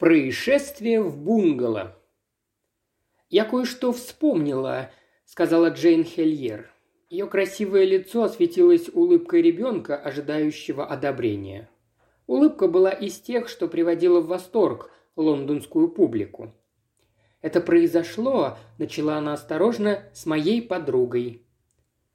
Происшествие в бунгало. «Я кое-что вспомнила», — сказала Джейн Хельер. Ее красивое лицо осветилось улыбкой ребенка, ожидающего одобрения. Улыбка была из тех, что приводила в восторг лондонскую публику. «Это произошло», — начала она осторожно, — «с моей подругой».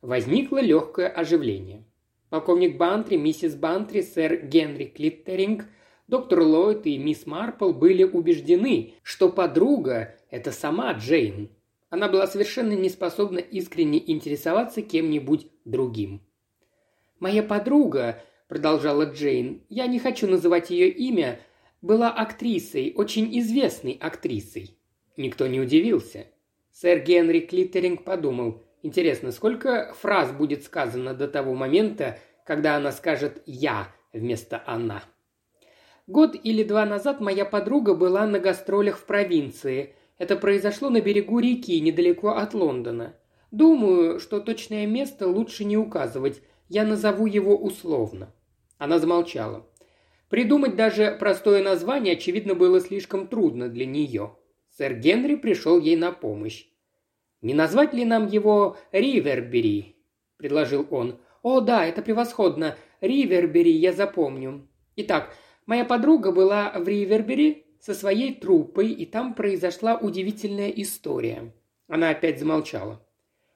Возникло легкое оживление. Полковник Бантри, миссис Бантри, сэр Генри Клиттеринг — Доктор Ллойд и мисс Марпл были убеждены, что подруга – это сама Джейн. Она была совершенно не способна искренне интересоваться кем-нибудь другим. «Моя подруга», – продолжала Джейн, – «я не хочу называть ее имя, была актрисой, очень известной актрисой». Никто не удивился. Сэр Генри Клиттеринг подумал, интересно, сколько фраз будет сказано до того момента, когда она скажет «я» вместо «она». Год или два назад моя подруга была на гастролях в провинции. Это произошло на берегу реки, недалеко от Лондона. Думаю, что точное место лучше не указывать. Я назову его условно. Она замолчала. Придумать даже простое название, очевидно, было слишком трудно для нее. Сэр Генри пришел ей на помощь. «Не назвать ли нам его Ривербери?» – предложил он. «О, да, это превосходно. Ривербери я запомню. Итак, Моя подруга была в Ривербери со своей труппой, и там произошла удивительная история. Она опять замолчала.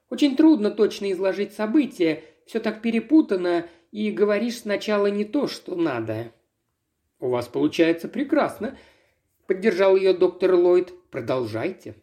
Очень трудно точно изложить события, все так перепутано, и говоришь сначала не то, что надо. «У вас получается прекрасно», — поддержал ее доктор Ллойд. «Продолжайте».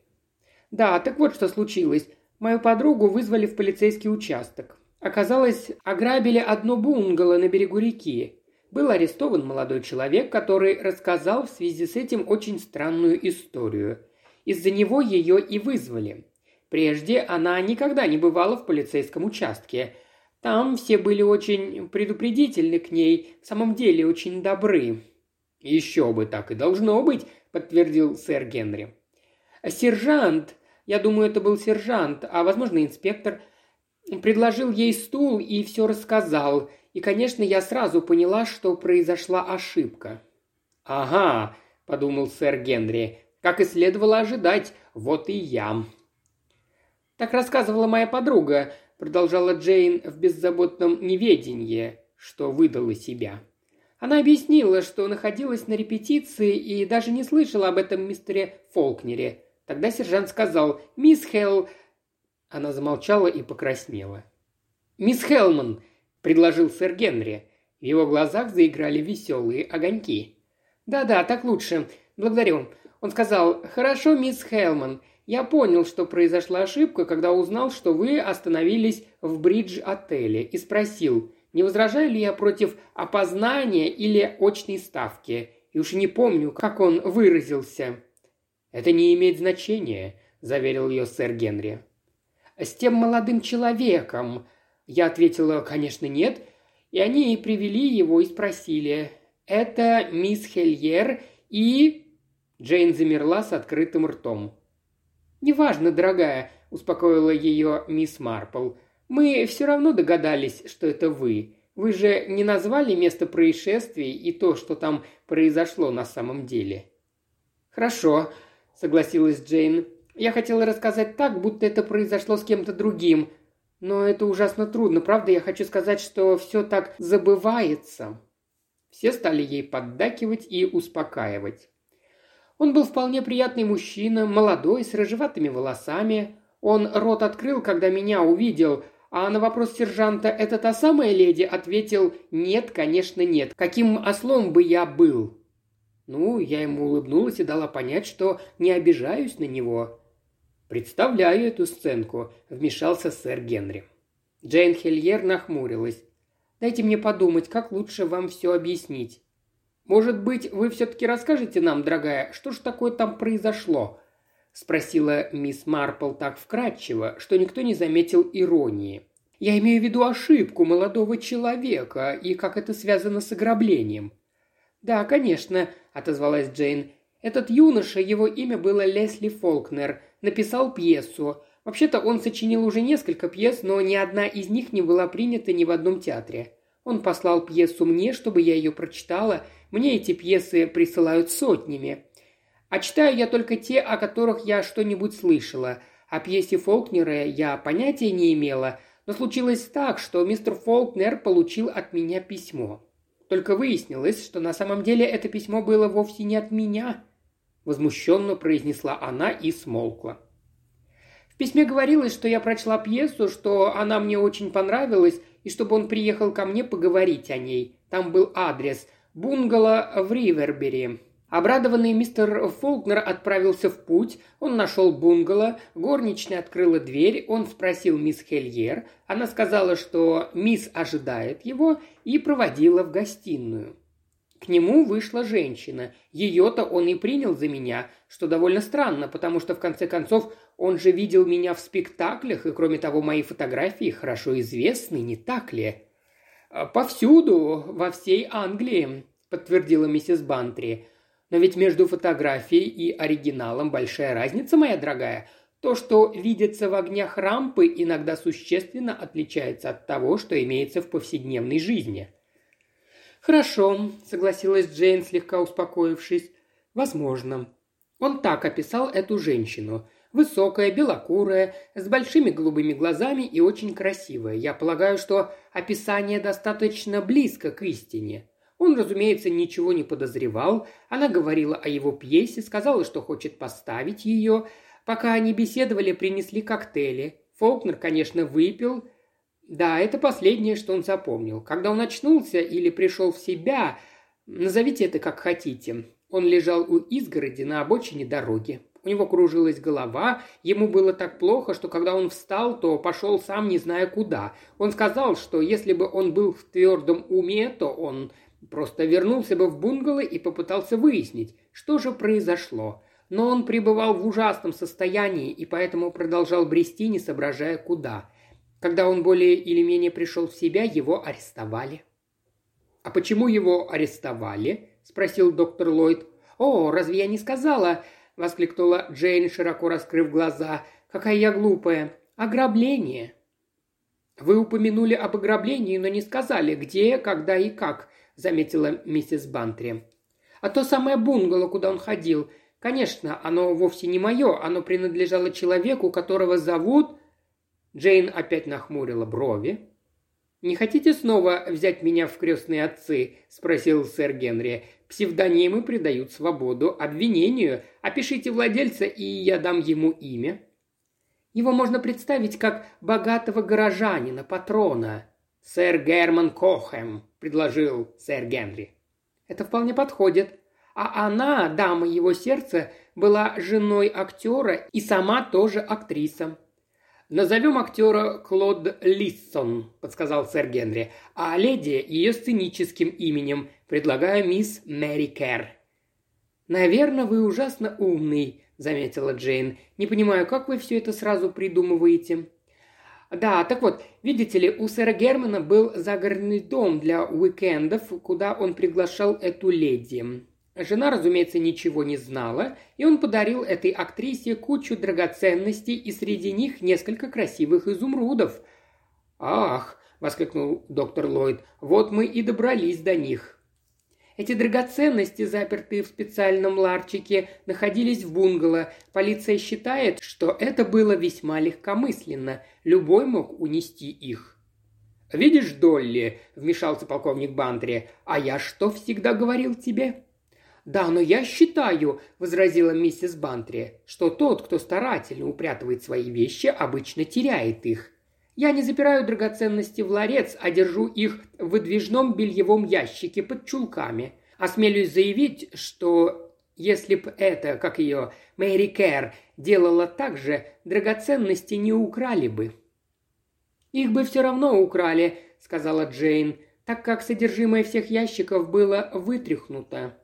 «Да, так вот что случилось. Мою подругу вызвали в полицейский участок. Оказалось, ограбили одно бунгало на берегу реки. Был арестован молодой человек, который рассказал в связи с этим очень странную историю. Из-за него ее и вызвали. Прежде она никогда не бывала в полицейском участке. Там все были очень предупредительны к ней, в самом деле очень добры. «Еще бы так и должно быть», — подтвердил сэр Генри. «Сержант, я думаю, это был сержант, а, возможно, инспектор, предложил ей стул и все рассказал. И, конечно, я сразу поняла, что произошла ошибка. «Ага», – подумал сэр Генри, – «как и следовало ожидать, вот и я». «Так рассказывала моя подруга», – продолжала Джейн в беззаботном неведении, что выдала себя. Она объяснила, что находилась на репетиции и даже не слышала об этом мистере Фолкнере. Тогда сержант сказал «Мисс Хелл...» Она замолчала и покраснела. «Мисс Хелман, предложил сэр Генри. В его глазах заиграли веселые огоньки. «Да-да, так лучше. Благодарю». Он сказал, «Хорошо, мисс Хелман. Я понял, что произошла ошибка, когда узнал, что вы остановились в бридж-отеле и спросил, не возражаю ли я против опознания или очной ставки. И уж не помню, как он выразился». «Это не имеет значения», – заверил ее сэр Генри. «С тем молодым человеком», я ответила, конечно, нет, и они привели его и спросили, «Это мисс Хельер и...» Джейн замерла с открытым ртом. «Неважно, дорогая», – успокоила ее мисс Марпл. «Мы все равно догадались, что это вы. Вы же не назвали место происшествия и то, что там произошло на самом деле». «Хорошо», – согласилась Джейн. «Я хотела рассказать так, будто это произошло с кем-то другим, но это ужасно трудно, правда? Я хочу сказать, что все так забывается». Все стали ей поддакивать и успокаивать. Он был вполне приятный мужчина, молодой, с рыжеватыми волосами. Он рот открыл, когда меня увидел, а на вопрос сержанта «Это та самая леди?» ответил «Нет, конечно, нет. Каким ослом бы я был?» Ну, я ему улыбнулась и дала понять, что не обижаюсь на него. «Представляю эту сценку», – вмешался сэр Генри. Джейн Хельер нахмурилась. «Дайте мне подумать, как лучше вам все объяснить. Может быть, вы все-таки расскажете нам, дорогая, что же такое там произошло?» – спросила мисс Марпл так вкратчиво, что никто не заметил иронии. «Я имею в виду ошибку молодого человека и как это связано с ограблением». «Да, конечно», – отозвалась Джейн. «Этот юноша, его имя было Лесли Фолкнер написал пьесу. Вообще-то он сочинил уже несколько пьес, но ни одна из них не была принята ни в одном театре. Он послал пьесу мне, чтобы я ее прочитала. Мне эти пьесы присылают сотнями. А читаю я только те, о которых я что-нибудь слышала. О пьесе Фолкнера я понятия не имела, но случилось так, что мистер Фолкнер получил от меня письмо. Только выяснилось, что на самом деле это письмо было вовсе не от меня», – возмущенно произнесла она и смолкла. В письме говорилось, что я прочла пьесу, что она мне очень понравилась, и чтобы он приехал ко мне поговорить о ней. Там был адрес – бунгало в Ривербери, Обрадованный мистер Фолкнер отправился в путь, он нашел бунгало, горничная открыла дверь, он спросил мисс Хельер, она сказала, что мисс ожидает его, и проводила в гостиную. К нему вышла женщина. Ее-то он и принял за меня, что довольно странно, потому что, в конце концов, он же видел меня в спектаклях, и, кроме того, мои фотографии хорошо известны, не так ли? «Повсюду, во всей Англии», – подтвердила миссис Бантри. Но ведь между фотографией и оригиналом большая разница, моя дорогая. То, что видится в огнях рампы, иногда существенно отличается от того, что имеется в повседневной жизни. «Хорошо», — согласилась Джейн, слегка успокоившись. «Возможно». Он так описал эту женщину. Высокая, белокурая, с большими голубыми глазами и очень красивая. Я полагаю, что описание достаточно близко к истине. Он, разумеется, ничего не подозревал. Она говорила о его пьесе, сказала, что хочет поставить ее. Пока они беседовали, принесли коктейли. Фолкнер, конечно, выпил. Да, это последнее, что он запомнил. Когда он очнулся или пришел в себя, назовите это как хотите. Он лежал у изгороди на обочине дороги. У него кружилась голова, ему было так плохо, что когда он встал, то пошел сам не зная куда. Он сказал, что если бы он был в твердом уме, то он Просто вернулся бы в бунгало и попытался выяснить, что же произошло. Но он пребывал в ужасном состоянии и поэтому продолжал брести, не соображая куда. Когда он более или менее пришел в себя, его арестовали. «А почему его арестовали?» – спросил доктор Ллойд. «О, разве я не сказала?» – воскликнула Джейн, широко раскрыв глаза. «Какая я глупая! Ограбление!» «Вы упомянули об ограблении, но не сказали, где, когда и как заметила миссис Бантри. «А то самое бунгало, куда он ходил. Конечно, оно вовсе не мое, оно принадлежало человеку, которого зовут...» Джейн опять нахмурила брови. «Не хотите снова взять меня в крестные отцы?» – спросил сэр Генри. «Псевдонимы придают свободу обвинению. Опишите владельца, и я дам ему имя». «Его можно представить как богатого горожанина, патрона», «Сэр Герман Кохэм», – предложил сэр Генри. «Это вполне подходит. А она, дама его сердца, была женой актера и сама тоже актриса». «Назовем актера Клод Лиссон», – подсказал сэр Генри, «а леди ее сценическим именем. Предлагаю мисс Мэри Кэр». «Наверное, вы ужасно умный», – заметила Джейн. «Не понимаю, как вы все это сразу придумываете?» Да, так вот, видите ли, у сэра Германа был загородный дом для уикендов, куда он приглашал эту леди. Жена, разумеется, ничего не знала, и он подарил этой актрисе кучу драгоценностей и среди них несколько красивых изумрудов. «Ах!» – воскликнул доктор Ллойд. «Вот мы и добрались до них. Эти драгоценности, запертые в специальном ларчике, находились в бунгало. Полиция считает, что это было весьма легкомысленно. Любой мог унести их. «Видишь, Долли», — вмешался полковник Бантри, — «а я что всегда говорил тебе?» «Да, но я считаю», — возразила миссис Бантри, — «что тот, кто старательно упрятывает свои вещи, обычно теряет их. Я не запираю драгоценности в ларец, а держу их в выдвижном бельевом ящике под чулками. Осмелюсь заявить, что если б это, как ее, Мэри Кэр, делала так же, драгоценности не украли бы». «Их бы все равно украли», — сказала Джейн, так как содержимое всех ящиков было вытряхнуто.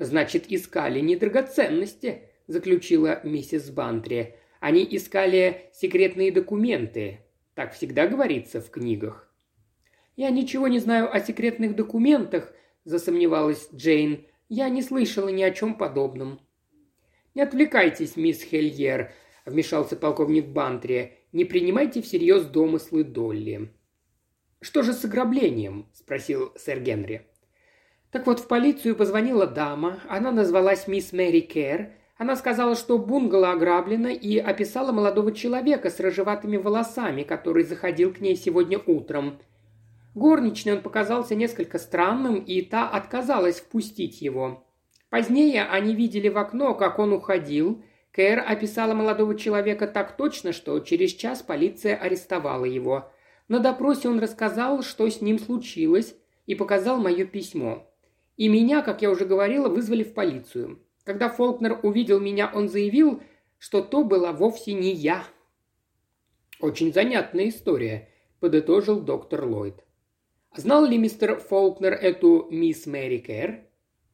«Значит, искали не драгоценности», — заключила миссис Бантри. «Они искали секретные документы, так всегда говорится в книгах. «Я ничего не знаю о секретных документах», – засомневалась Джейн. «Я не слышала ни о чем подобном». «Не отвлекайтесь, мисс Хельер», – вмешался полковник Бантри. «Не принимайте всерьез домыслы Долли». «Что же с ограблением?» – спросил сэр Генри. Так вот, в полицию позвонила дама, она назвалась мисс Мэри Кэр, она сказала, что бунгало ограблено и описала молодого человека с рыжеватыми волосами, который заходил к ней сегодня утром. Горничной он показался несколько странным, и та отказалась впустить его. Позднее они видели в окно, как он уходил. Кэр описала молодого человека так точно, что через час полиция арестовала его. На допросе он рассказал, что с ним случилось, и показал мое письмо. И меня, как я уже говорила, вызвали в полицию. Когда Фолкнер увидел меня, он заявил, что то была вовсе не я. «Очень занятная история», – подытожил доктор Ллойд. «Знал ли мистер Фолкнер эту мисс Мэри Кэр?»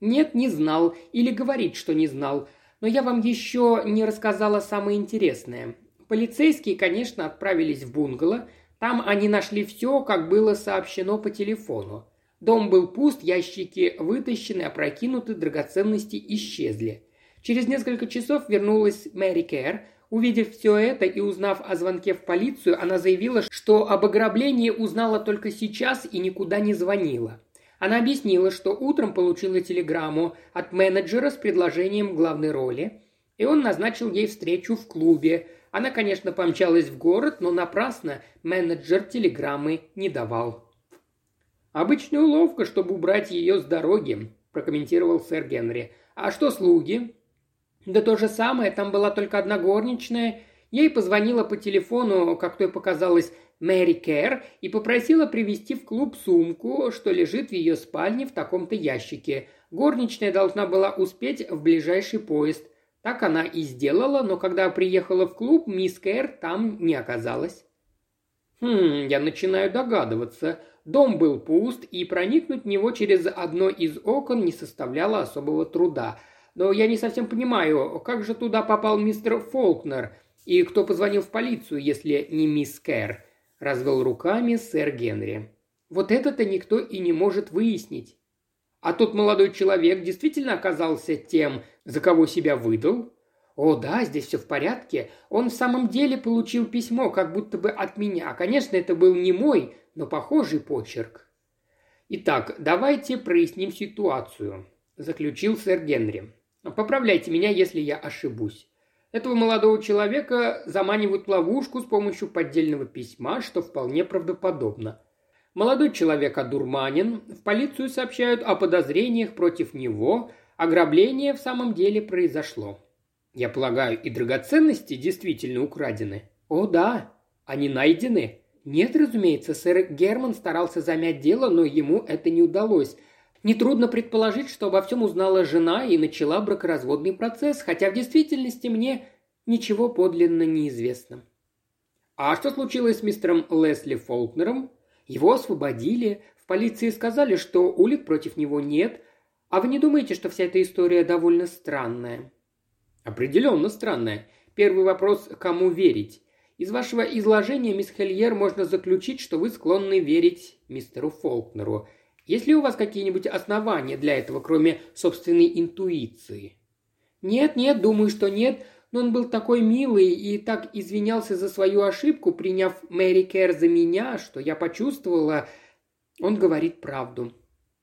«Нет, не знал. Или говорит, что не знал. Но я вам еще не рассказала самое интересное. Полицейские, конечно, отправились в бунгало. Там они нашли все, как было сообщено по телефону. Дом был пуст, ящики вытащены, опрокинуты, драгоценности исчезли. Через несколько часов вернулась Мэри Кэр. Увидев все это и узнав о звонке в полицию, она заявила, что об ограблении узнала только сейчас и никуда не звонила. Она объяснила, что утром получила телеграмму от менеджера с предложением главной роли, и он назначил ей встречу в клубе. Она, конечно, помчалась в город, но напрасно менеджер телеграммы не давал. «Обычная уловка, чтобы убрать ее с дороги», – прокомментировал сэр Генри. «А что слуги?» «Да то же самое, там была только одна горничная. Ей позвонила по телефону, как той показалось, Мэри Кэр и попросила привезти в клуб сумку, что лежит в ее спальне в таком-то ящике. Горничная должна была успеть в ближайший поезд. Так она и сделала, но когда приехала в клуб, мисс Кэр там не оказалась. «Хм, я начинаю догадываться», Дом был пуст, и проникнуть в него через одно из окон не составляло особого труда. Но я не совсем понимаю, как же туда попал мистер Фолкнер, и кто позвонил в полицию, если не мисс Кэр?» – развел руками сэр Генри. «Вот это-то никто и не может выяснить. А тот молодой человек действительно оказался тем, за кого себя выдал?» «О, да, здесь все в порядке. Он в самом деле получил письмо, как будто бы от меня. Конечно, это был не мой, но похожий почерк. «Итак, давайте проясним ситуацию», – заключил сэр Генри. «Поправляйте меня, если я ошибусь. Этого молодого человека заманивают в ловушку с помощью поддельного письма, что вполне правдоподобно. Молодой человек одурманен, в полицию сообщают о подозрениях против него, ограбление в самом деле произошло. Я полагаю, и драгоценности действительно украдены? О, да, они найдены. Нет, разумеется, сэр Герман старался замять дело, но ему это не удалось. Нетрудно предположить, что обо всем узнала жена и начала бракоразводный процесс, хотя в действительности мне ничего подлинно не известно. А что случилось с мистером Лесли Фолкнером? Его освободили, в полиции сказали, что улик против него нет. А вы не думаете, что вся эта история довольно странная? Определенно странная. Первый вопрос – кому верить? Из вашего изложения, мисс Хельер, можно заключить, что вы склонны верить мистеру Фолкнеру. Есть ли у вас какие-нибудь основания для этого, кроме собственной интуиции? Нет, нет, думаю, что нет, но он был такой милый и так извинялся за свою ошибку, приняв Мэри Кэр за меня, что я почувствовала, он говорит правду.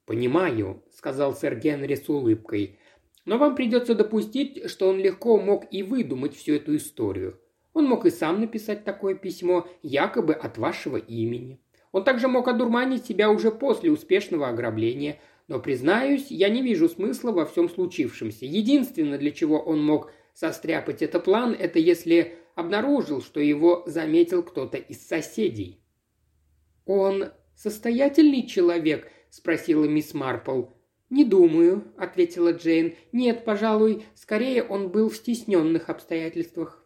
«Понимаю», — сказал сэр Генри с улыбкой. «Но вам придется допустить, что он легко мог и выдумать всю эту историю. Он мог и сам написать такое письмо, якобы от вашего имени. Он также мог одурманить себя уже после успешного ограбления, но, признаюсь, я не вижу смысла во всем случившемся. Единственное, для чего он мог состряпать этот план, это если обнаружил, что его заметил кто-то из соседей. «Он состоятельный человек?» – спросила мисс Марпл. «Не думаю», – ответила Джейн. «Нет, пожалуй, скорее он был в стесненных обстоятельствах».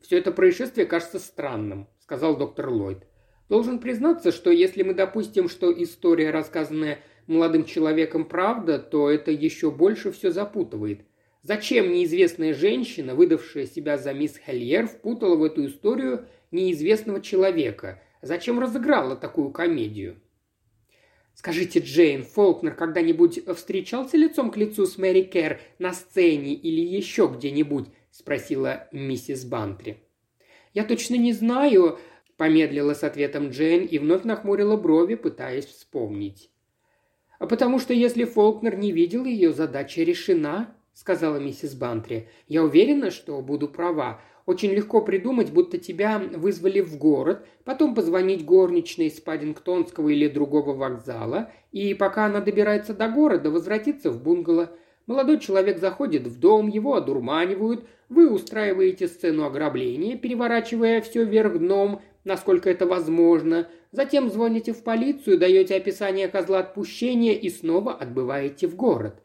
«Все это происшествие кажется странным», – сказал доктор Ллойд. «Должен признаться, что если мы допустим, что история, рассказанная молодым человеком, правда, то это еще больше все запутывает. Зачем неизвестная женщина, выдавшая себя за мисс Хельер, впутала в эту историю неизвестного человека? Зачем разыграла такую комедию?» «Скажите, Джейн, Фолкнер когда-нибудь встречался лицом к лицу с Мэри Кэр на сцене или еще где-нибудь?» – спросила миссис Бантри. «Я точно не знаю», – помедлила с ответом Джейн и вновь нахмурила брови, пытаясь вспомнить. А потому что если Фолкнер не видел ее, задача решена, сказала миссис Бантри. Я уверена, что буду права. Очень легко придумать, будто тебя вызвали в город, потом позвонить горничной с Паддингтонского или другого вокзала, и пока она добирается до города, возвратиться в бунгало. Молодой человек заходит в дом, его одурманивают, вы устраиваете сцену ограбления, переворачивая все вверх дном, насколько это возможно, затем звоните в полицию, даете описание козла отпущения и снова отбываете в город.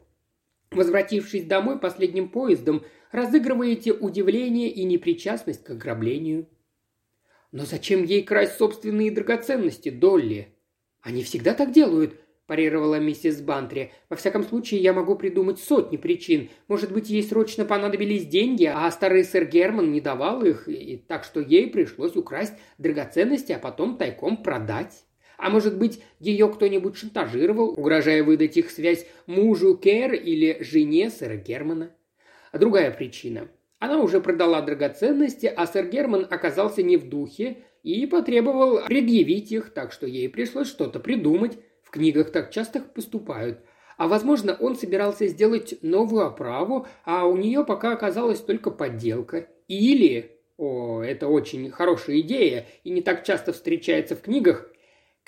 Возвратившись домой последним поездом, разыгрываете удивление и непричастность к ограблению. Но зачем ей красть собственные драгоценности, Долли? Они всегда так делают, парировала миссис Бантри. «Во всяком случае, я могу придумать сотни причин. Может быть, ей срочно понадобились деньги, а старый сэр Герман не давал их, и так что ей пришлось украсть драгоценности, а потом тайком продать. А может быть, ее кто-нибудь шантажировал, угрожая выдать их связь мужу Кэр или жене сэра Германа? А другая причина. Она уже продала драгоценности, а сэр Герман оказался не в духе и потребовал предъявить их, так что ей пришлось что-то придумать, в книгах так часто поступают. А возможно, он собирался сделать новую оправу, а у нее пока оказалась только подделка. Или, о, это очень хорошая идея и не так часто встречается в книгах,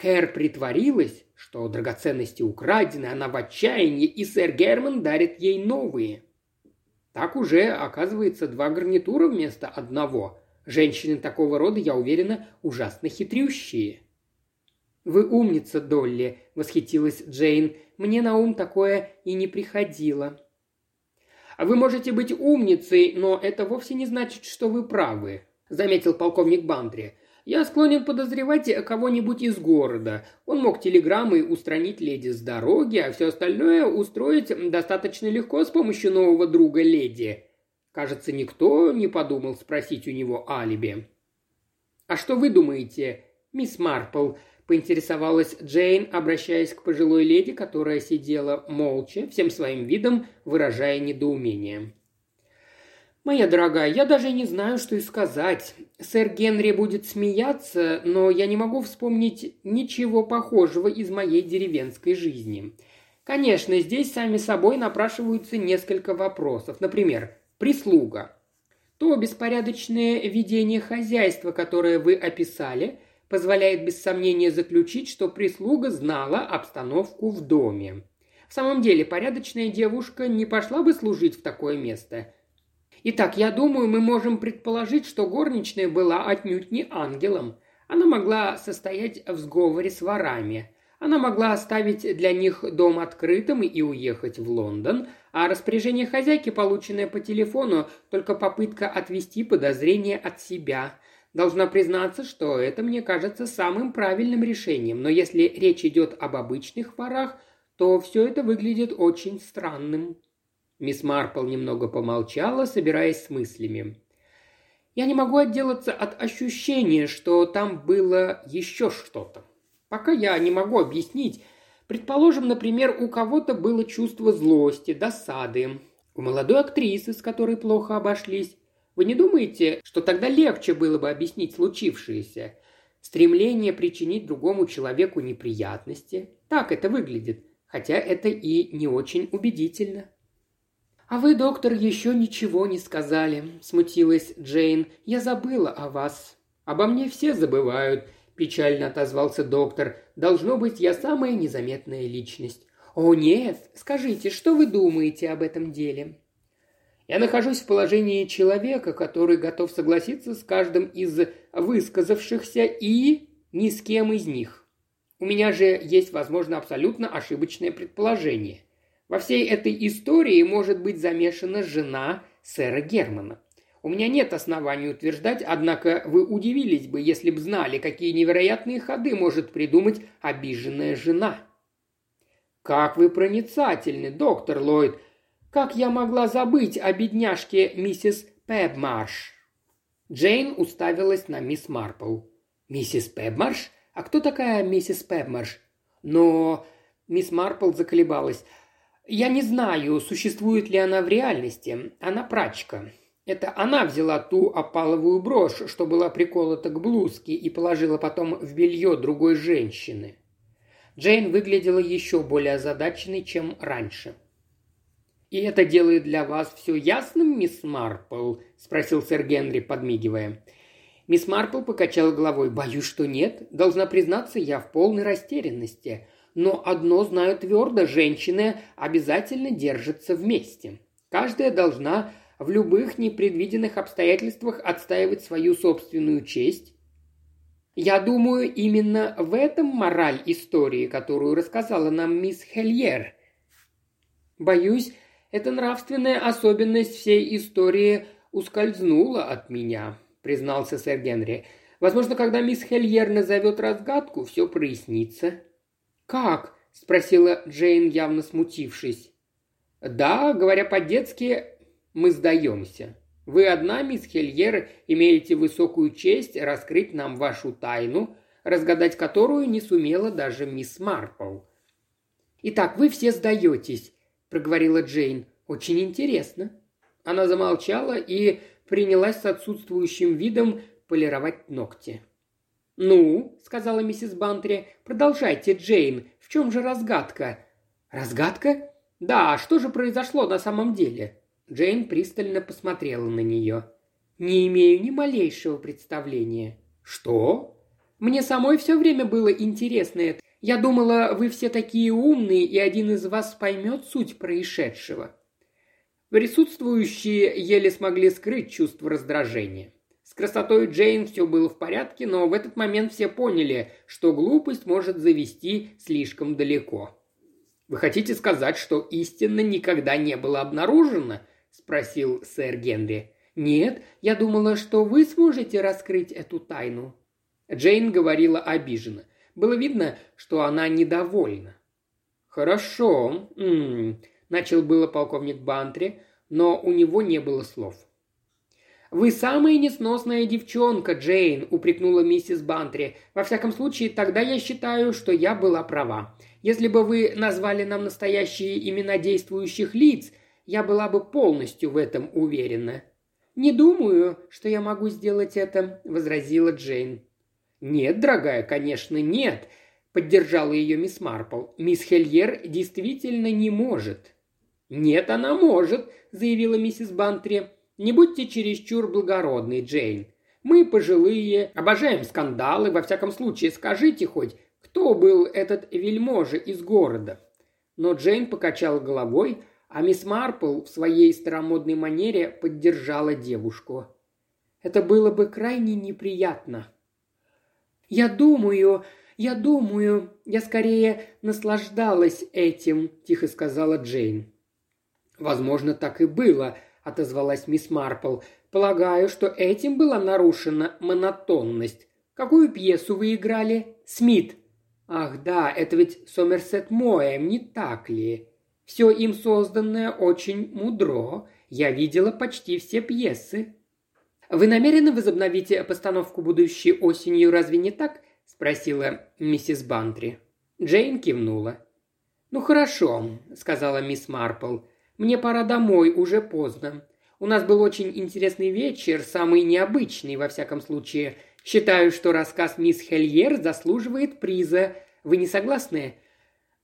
Кэр притворилась, что драгоценности украдены, она в отчаянии, и сэр Герман дарит ей новые. Так уже, оказывается, два гарнитура вместо одного. Женщины такого рода, я уверена, ужасно хитрющие. «Вы умница, Долли», – восхитилась Джейн. «Мне на ум такое и не приходило». «А вы можете быть умницей, но это вовсе не значит, что вы правы», – заметил полковник Бандри. «Я склонен подозревать кого-нибудь из города. Он мог телеграммой устранить леди с дороги, а все остальное устроить достаточно легко с помощью нового друга леди. Кажется, никто не подумал спросить у него алиби». «А что вы думаете, мисс Марпл?» поинтересовалась Джейн, обращаясь к пожилой леди, которая сидела молча, всем своим видом выражая недоумение. «Моя дорогая, я даже не знаю, что и сказать. Сэр Генри будет смеяться, но я не могу вспомнить ничего похожего из моей деревенской жизни. Конечно, здесь сами собой напрашиваются несколько вопросов. Например, прислуга. То беспорядочное ведение хозяйства, которое вы описали – позволяет без сомнения заключить, что прислуга знала обстановку в доме. В самом деле, порядочная девушка не пошла бы служить в такое место. Итак, я думаю, мы можем предположить, что горничная была отнюдь не ангелом. Она могла состоять в сговоре с ворами. Она могла оставить для них дом открытым и уехать в Лондон, а распоряжение хозяйки, полученное по телефону, только попытка отвести подозрения от себя – Должна признаться, что это мне кажется самым правильным решением, но если речь идет об обычных ворах, то все это выглядит очень странным». Мисс Марпл немного помолчала, собираясь с мыслями. «Я не могу отделаться от ощущения, что там было еще что-то. Пока я не могу объяснить. Предположим, например, у кого-то было чувство злости, досады, у молодой актрисы, с которой плохо обошлись, вы не думаете, что тогда легче было бы объяснить случившееся? Стремление причинить другому человеку неприятности? Так это выглядит, хотя это и не очень убедительно. «А вы, доктор, еще ничего не сказали», – смутилась Джейн. «Я забыла о вас». «Обо мне все забывают», – печально отозвался доктор. «Должно быть, я самая незаметная личность». «О, нет! Скажите, что вы думаете об этом деле?» Я нахожусь в положении человека, который готов согласиться с каждым из высказавшихся и ни с кем из них. У меня же есть, возможно, абсолютно ошибочное предположение. Во всей этой истории может быть замешана жена сэра Германа. У меня нет оснований утверждать, однако вы удивились бы, если бы знали, какие невероятные ходы может придумать обиженная жена. «Как вы проницательны, доктор Ллойд!» Как я могла забыть о бедняжке миссис Пебмарш?» Джейн уставилась на мисс Марпл. «Миссис Пебмарш? А кто такая миссис Пебмарш?» «Но...» Мисс Марпл заколебалась. «Я не знаю, существует ли она в реальности. Она прачка. Это она взяла ту опаловую брошь, что была приколота к блузке, и положила потом в белье другой женщины. Джейн выглядела еще более озадаченной, чем раньше. «И это делает для вас все ясным, мисс Марпл?» – спросил сэр Генри, подмигивая. Мисс Марпл покачала головой. «Боюсь, что нет. Должна признаться, я в полной растерянности. Но одно знаю твердо – женщины обязательно держатся вместе. Каждая должна в любых непредвиденных обстоятельствах отстаивать свою собственную честь. Я думаю, именно в этом мораль истории, которую рассказала нам мисс Хельер. Боюсь, эта нравственная особенность всей истории ускользнула от меня. – признался сэр Генри. «Возможно, когда мисс Хельер назовет разгадку, все прояснится». «Как?» – спросила Джейн, явно смутившись. «Да, говоря по-детски, мы сдаемся. Вы одна, мисс Хельер, имеете высокую честь раскрыть нам вашу тайну, разгадать которую не сумела даже мисс Марпл». «Итак, вы все сдаетесь», – проговорила Джейн. «Очень интересно». Она замолчала и принялась с отсутствующим видом полировать ногти. «Ну», — сказала миссис Бантри, — «продолжайте, Джейн. В чем же разгадка?» «Разгадка? Да, что же произошло на самом деле?» Джейн пристально посмотрела на нее. «Не имею ни малейшего представления». «Что?» «Мне самой все время было интересно это. Я думала, вы все такие умные, и один из вас поймет суть происшедшего. Присутствующие еле смогли скрыть чувство раздражения. С красотой Джейн все было в порядке, но в этот момент все поняли, что глупость может завести слишком далеко. «Вы хотите сказать, что истина никогда не была обнаружена?» – спросил сэр Генри. «Нет, я думала, что вы сможете раскрыть эту тайну». Джейн говорила обиженно. Было видно, что она недовольна. «Хорошо. М -м, начал было полковник Бантри, но у него не было слов. «Вы самая несносная девчонка, Джейн», – упрекнула миссис Бантри. «Во всяком случае, тогда я считаю, что я была права. Если бы вы назвали нам настоящие имена действующих лиц, я была бы полностью в этом уверена». «Не думаю, что я могу сделать это», – возразила Джейн. «Нет, дорогая, конечно, нет», – поддержала ее мисс Марпл. «Мисс Хельер действительно не может». «Нет, она может», – заявила миссис Бантри. «Не будьте чересчур благородной, Джейн. Мы пожилые, обожаем скандалы, во всяком случае, скажите хоть, кто был этот вельможа из города?» Но Джейн покачала головой, а мисс Марпл в своей старомодной манере поддержала девушку. «Это было бы крайне неприятно». «Я думаю, я думаю, я скорее наслаждалась этим», – тихо сказала Джейн. «Возможно, так и было», – отозвалась мисс Марпл. «Полагаю, что этим была нарушена монотонность. Какую пьесу вы играли? Смит». «Ах да, это ведь Сомерсет Моэм, не так ли? Все им созданное очень мудро. Я видела почти все пьесы». «Вы намерены возобновить постановку будущей осенью, разве не так?» – спросила миссис Бантри. Джейн кивнула. «Ну хорошо», – сказала мисс Марпл. Мне пора домой, уже поздно. У нас был очень интересный вечер, самый необычный, во всяком случае. Считаю, что рассказ мисс Хельер заслуживает приза. Вы не согласны?»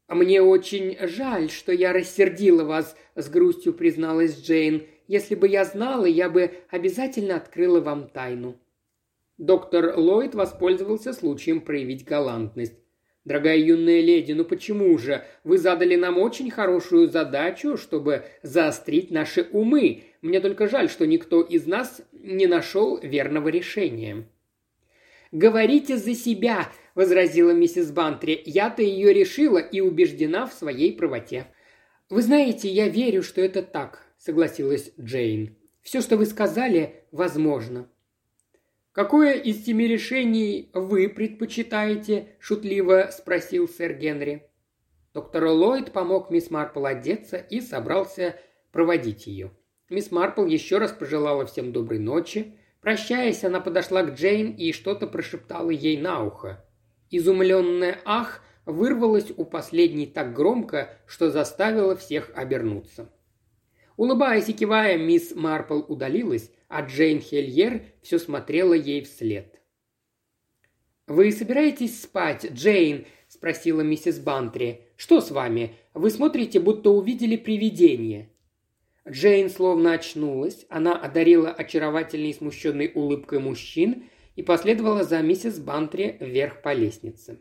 «Мне очень жаль, что я рассердила вас», – с грустью призналась Джейн. «Если бы я знала, я бы обязательно открыла вам тайну». Доктор Ллойд воспользовался случаем проявить галантность. «Дорогая юная леди, ну почему же? Вы задали нам очень хорошую задачу, чтобы заострить наши умы. Мне только жаль, что никто из нас не нашел верного решения». «Говорите за себя», – возразила миссис Бантри. «Я-то ее решила и убеждена в своей правоте». «Вы знаете, я верю, что это так», – согласилась Джейн. «Все, что вы сказали, возможно. «Какое из семи решений вы предпочитаете?» – шутливо спросил сэр Генри. Доктор Ллойд помог мисс Марпл одеться и собрался проводить ее. Мисс Марпл еще раз пожелала всем доброй ночи. Прощаясь, она подошла к Джейн и что-то прошептала ей на ухо. Изумленная «ах» вырвалась у последней так громко, что заставила всех обернуться. Улыбаясь и кивая, мисс Марпл удалилась, а Джейн Хельер все смотрела ей вслед. «Вы собираетесь спать, Джейн?» – спросила миссис Бантри. «Что с вами? Вы смотрите, будто увидели привидение». Джейн словно очнулась, она одарила очаровательной и смущенной улыбкой мужчин и последовала за миссис Бантри вверх по лестнице.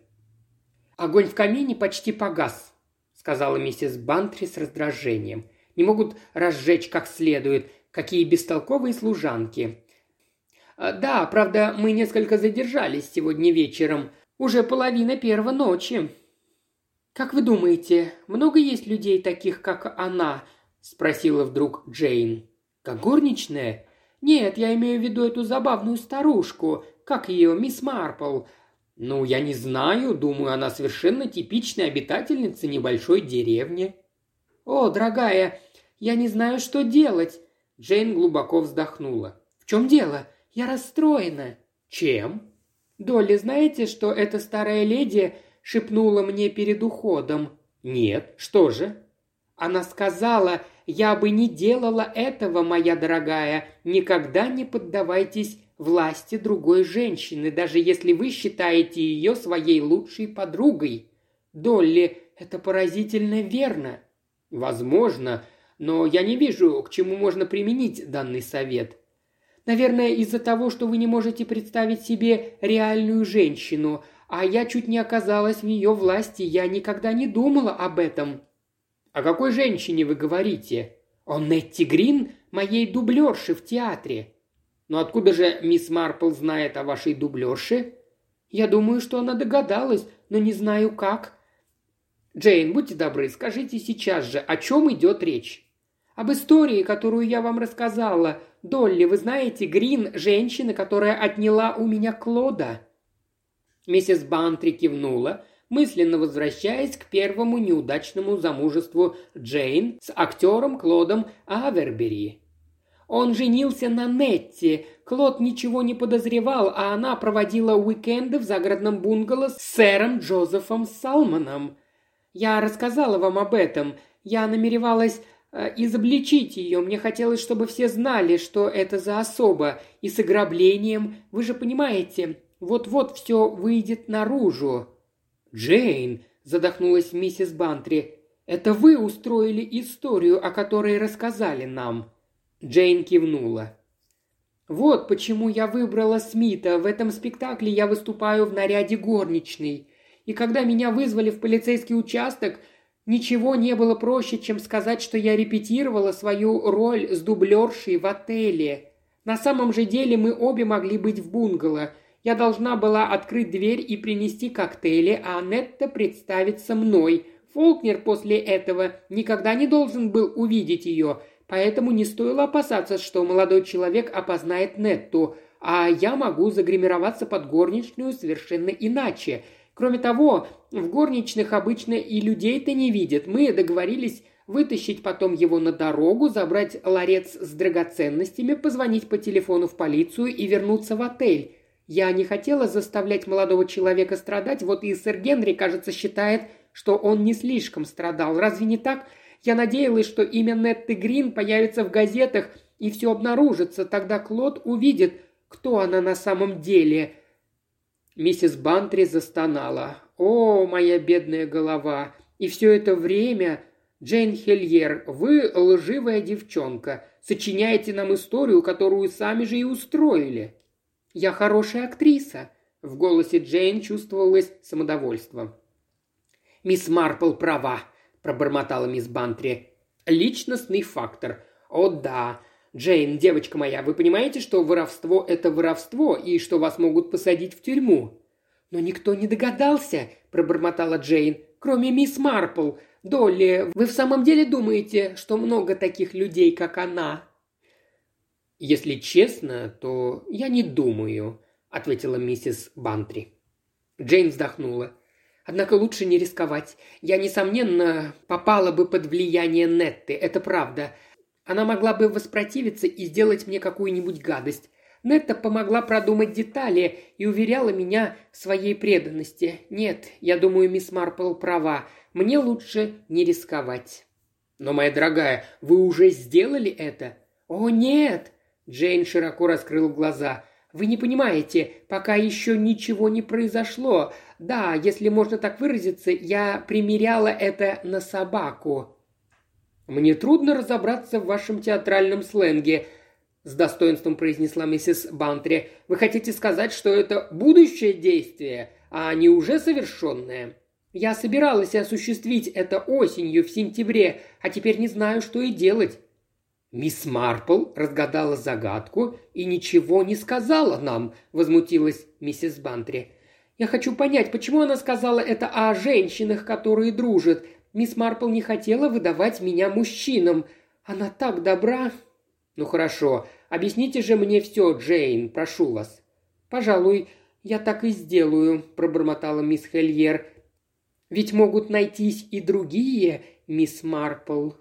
«Огонь в камине почти погас», — сказала миссис Бантри с раздражением. «Не могут разжечь как следует. Какие бестолковые служанки. А, да, правда, мы несколько задержались сегодня вечером. Уже половина первого ночи. Как вы думаете, много есть людей таких, как она? спросила вдруг Джейн. Как горничная? Нет, я имею в виду эту забавную старушку. Как ее, мисс Марпл? Ну, я не знаю, думаю, она совершенно типичная обитательница небольшой деревни. О, дорогая, я не знаю, что делать. Джейн глубоко вздохнула. «В чем дело? Я расстроена». «Чем?» «Долли, знаете, что эта старая леди шепнула мне перед уходом?» «Нет. Что же?» Она сказала, «Я бы не делала этого, моя дорогая. Никогда не поддавайтесь власти другой женщины, даже если вы считаете ее своей лучшей подругой». «Долли, это поразительно верно». «Возможно, но я не вижу, к чему можно применить данный совет. Наверное, из-за того, что вы не можете представить себе реальную женщину, а я чуть не оказалась в ее власти, я никогда не думала об этом». «О какой женщине вы говорите?» «О Нетти Грин, моей дублерше в театре». «Но откуда же мисс Марпл знает о вашей дублерше?» «Я думаю, что она догадалась, но не знаю как». «Джейн, будьте добры, скажите сейчас же, о чем идет речь?» Об истории, которую я вам рассказала. Долли, вы знаете, Грин – женщина, которая отняла у меня Клода». Миссис Бантри кивнула, мысленно возвращаясь к первому неудачному замужеству Джейн с актером Клодом Авербери. Он женился на Нетти. Клод ничего не подозревал, а она проводила уикенды в загородном бунгало с сэром Джозефом Салманом. Я рассказала вам об этом. Я намеревалась изобличить ее. Мне хотелось, чтобы все знали, что это за особа. И с ограблением, вы же понимаете, вот-вот все выйдет наружу». «Джейн», – задохнулась миссис Бантри, – «это вы устроили историю, о которой рассказали нам». Джейн кивнула. «Вот почему я выбрала Смита. В этом спектакле я выступаю в наряде горничной. И когда меня вызвали в полицейский участок – Ничего не было проще, чем сказать, что я репетировала свою роль с дублершей в отеле. На самом же деле мы обе могли быть в бунгало. Я должна была открыть дверь и принести коктейли, а Анетта представиться мной. Фолкнер после этого никогда не должен был увидеть ее, поэтому не стоило опасаться, что молодой человек опознает Нетту, а я могу загримироваться под горничную совершенно иначе – Кроме того, в горничных обычно и людей-то не видят. Мы договорились вытащить потом его на дорогу, забрать ларец с драгоценностями, позвонить по телефону в полицию и вернуться в отель. Я не хотела заставлять молодого человека страдать, вот и сэр Генри, кажется, считает, что он не слишком страдал. Разве не так? Я надеялась, что имя Нетты Грин появится в газетах и все обнаружится. Тогда Клод увидит, кто она на самом деле – Миссис Бантри застонала. «О, моя бедная голова! И все это время... Джейн Хельер, вы лживая девчонка. Сочиняете нам историю, которую сами же и устроили». «Я хорошая актриса», — в голосе Джейн чувствовалось самодовольство. «Мисс Марпл права», — пробормотала мисс Бантри. «Личностный фактор. О да, Джейн, девочка моя, вы понимаете, что воровство – это воровство, и что вас могут посадить в тюрьму?» «Но никто не догадался», – пробормотала Джейн, – «кроме мисс Марпл. Долли, вы в самом деле думаете, что много таких людей, как она?» «Если честно, то я не думаю», – ответила миссис Бантри. Джейн вздохнула. «Однако лучше не рисковать. Я, несомненно, попала бы под влияние Нетты, это правда. Она могла бы воспротивиться и сделать мне какую-нибудь гадость. Нетта помогла продумать детали и уверяла меня в своей преданности. Нет, я думаю, мисс Марпл права. Мне лучше не рисковать. Но, моя дорогая, вы уже сделали это? О, нет! Джейн широко раскрыл глаза. Вы не понимаете, пока еще ничего не произошло. Да, если можно так выразиться, я примеряла это на собаку». «Мне трудно разобраться в вашем театральном сленге», – с достоинством произнесла миссис Бантри. «Вы хотите сказать, что это будущее действие, а не уже совершенное?» «Я собиралась осуществить это осенью в сентябре, а теперь не знаю, что и делать. «Мисс Марпл разгадала загадку и ничего не сказала нам», – возмутилась миссис Бантри. «Я хочу понять, почему она сказала это о женщинах, которые дружат. Мисс Марпл не хотела выдавать меня мужчинам. Она так добра». «Ну хорошо, объясните же мне все, Джейн, прошу вас». «Пожалуй, я так и сделаю», – пробормотала мисс Хельер. «Ведь могут найтись и другие, мисс Марпл».